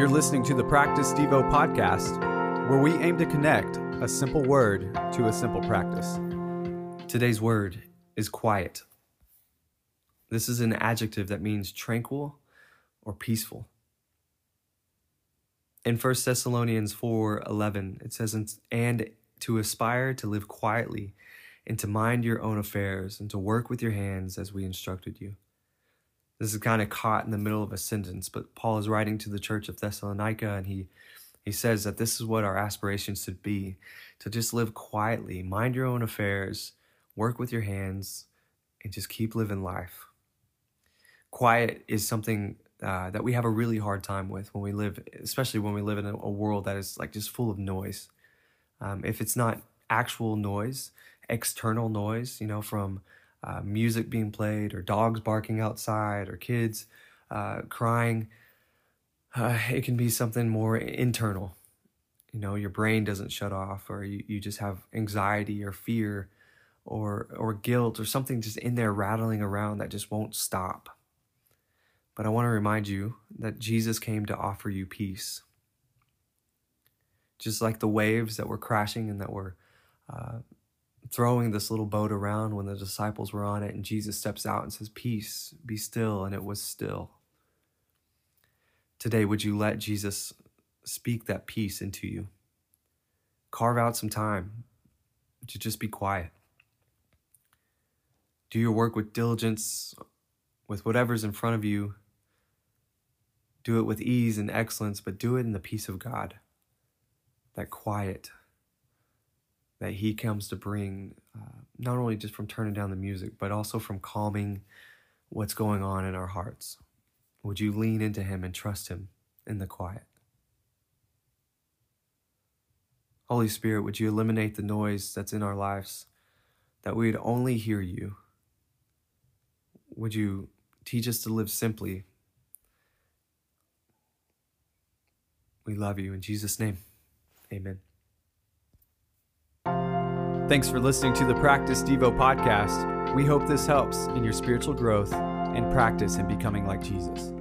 You're listening to the Practice Devo podcast, where we aim to connect a simple word to a simple practice. Today's word is quiet. This is an adjective that means tranquil or peaceful. In 1 Thessalonians 4:11 it says and to aspire to live quietly and to mind your own affairs and to work with your hands as we instructed you. This is kind of caught in the middle of a sentence, but Paul is writing to the church of Thessalonica and he he says that this is what our aspirations should be to just live quietly, mind your own affairs, work with your hands, and just keep living life. Quiet is something uh, that we have a really hard time with when we live, especially when we live in a, a world that is like just full of noise. Um, if it's not actual noise, external noise, you know, from uh, music being played or dogs barking outside or kids uh, crying. Uh, it can be something more internal. You know, your brain doesn't shut off, or you, you just have anxiety or fear or, or guilt or something just in there rattling around that just won't stop. But I want to remind you that Jesus came to offer you peace. Just like the waves that were crashing and that were uh, throwing this little boat around when the disciples were on it, and Jesus steps out and says, Peace, be still, and it was still. Today, would you let Jesus speak that peace into you? Carve out some time to just be quiet. Do your work with diligence, with whatever's in front of you. Do it with ease and excellence, but do it in the peace of God, that quiet that he comes to bring, uh, not only just from turning down the music, but also from calming what's going on in our hearts. Would you lean into him and trust him in the quiet? Holy Spirit, would you eliminate the noise that's in our lives, that we'd only hear you? Would you teach us to live simply? We love you. In Jesus' name, amen. Thanks for listening to the Practice Devo podcast. We hope this helps in your spiritual growth and practice in becoming like Jesus.